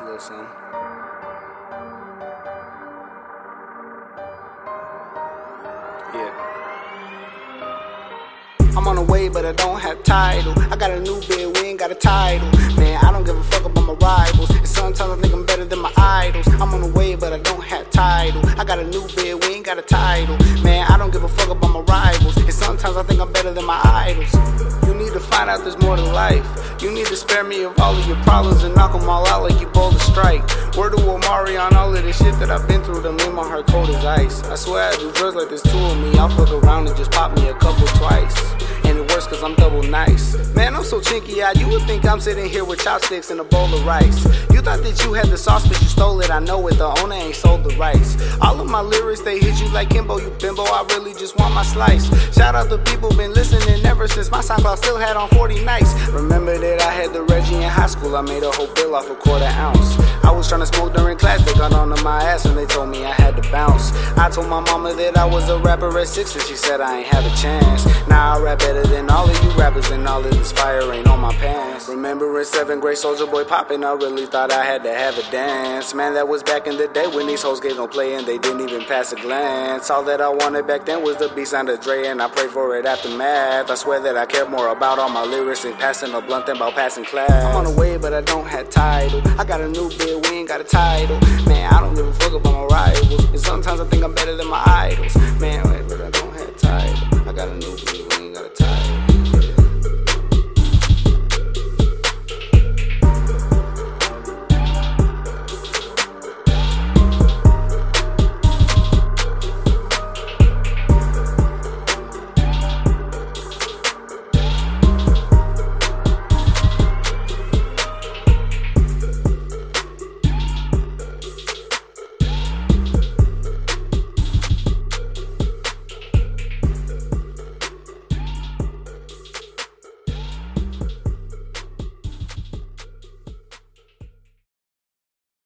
little something. Yeah. I'm on the way, but I don't have title. I got a new bid, we ain't got a title. Man, I don't give a fuck about my rivals. And sometimes I think I'm better than my idols. I'm on the way, but I don't have title. I got a new bid, we ain't got a title. Man, I don't give a fuck about my rivals. And sometimes I think I'm better than my idols. Find out there's more to life. You need to spare me of all of your problems and knock them all out like you bowled a strike. Word to Omari on all of the shit that I've been through to make my heart cold as ice. I swear I do drugs like there's two of me. I'll fuck around and just pop me a couple twice. And it works cause I'm double nice. I'm so chinky eyed, you would think I'm sitting here with chopsticks and a bowl of rice. You thought that you had the sauce, but you stole it. I know it, the owner ain't sold the rice. All of my lyrics, they hit you like Kimbo, you bimbo. I really just want my slice. Shout out to people been listening ever since my SoundCloud still had on 40 nights. Remember that I had the Reggie in high school, I made a whole bill off a quarter ounce. Trying to smoke during class, they got onto my ass and they told me I had to bounce. I told my mama that I was a rapper at six and she said I ain't have a chance. Now I rap better than all of you rappers and all of this fire ain't on my pants. Remember in seventh grade, Soulja Boy popping, I really thought I had to have a dance. Man, that was back in the day when these hoes gave no play and they didn't even pass a glance. All that I wanted back then was the beat sounded Dre and I prayed for it after math. I swear that I cared more about all my lyrics and passing a blunt than about passing class. I'm on the way, but I don't have title. I got a new bid, ain't got a title. Man, I don't give a fuck about my rivals. And sometimes I think I'm better than my idols. Man,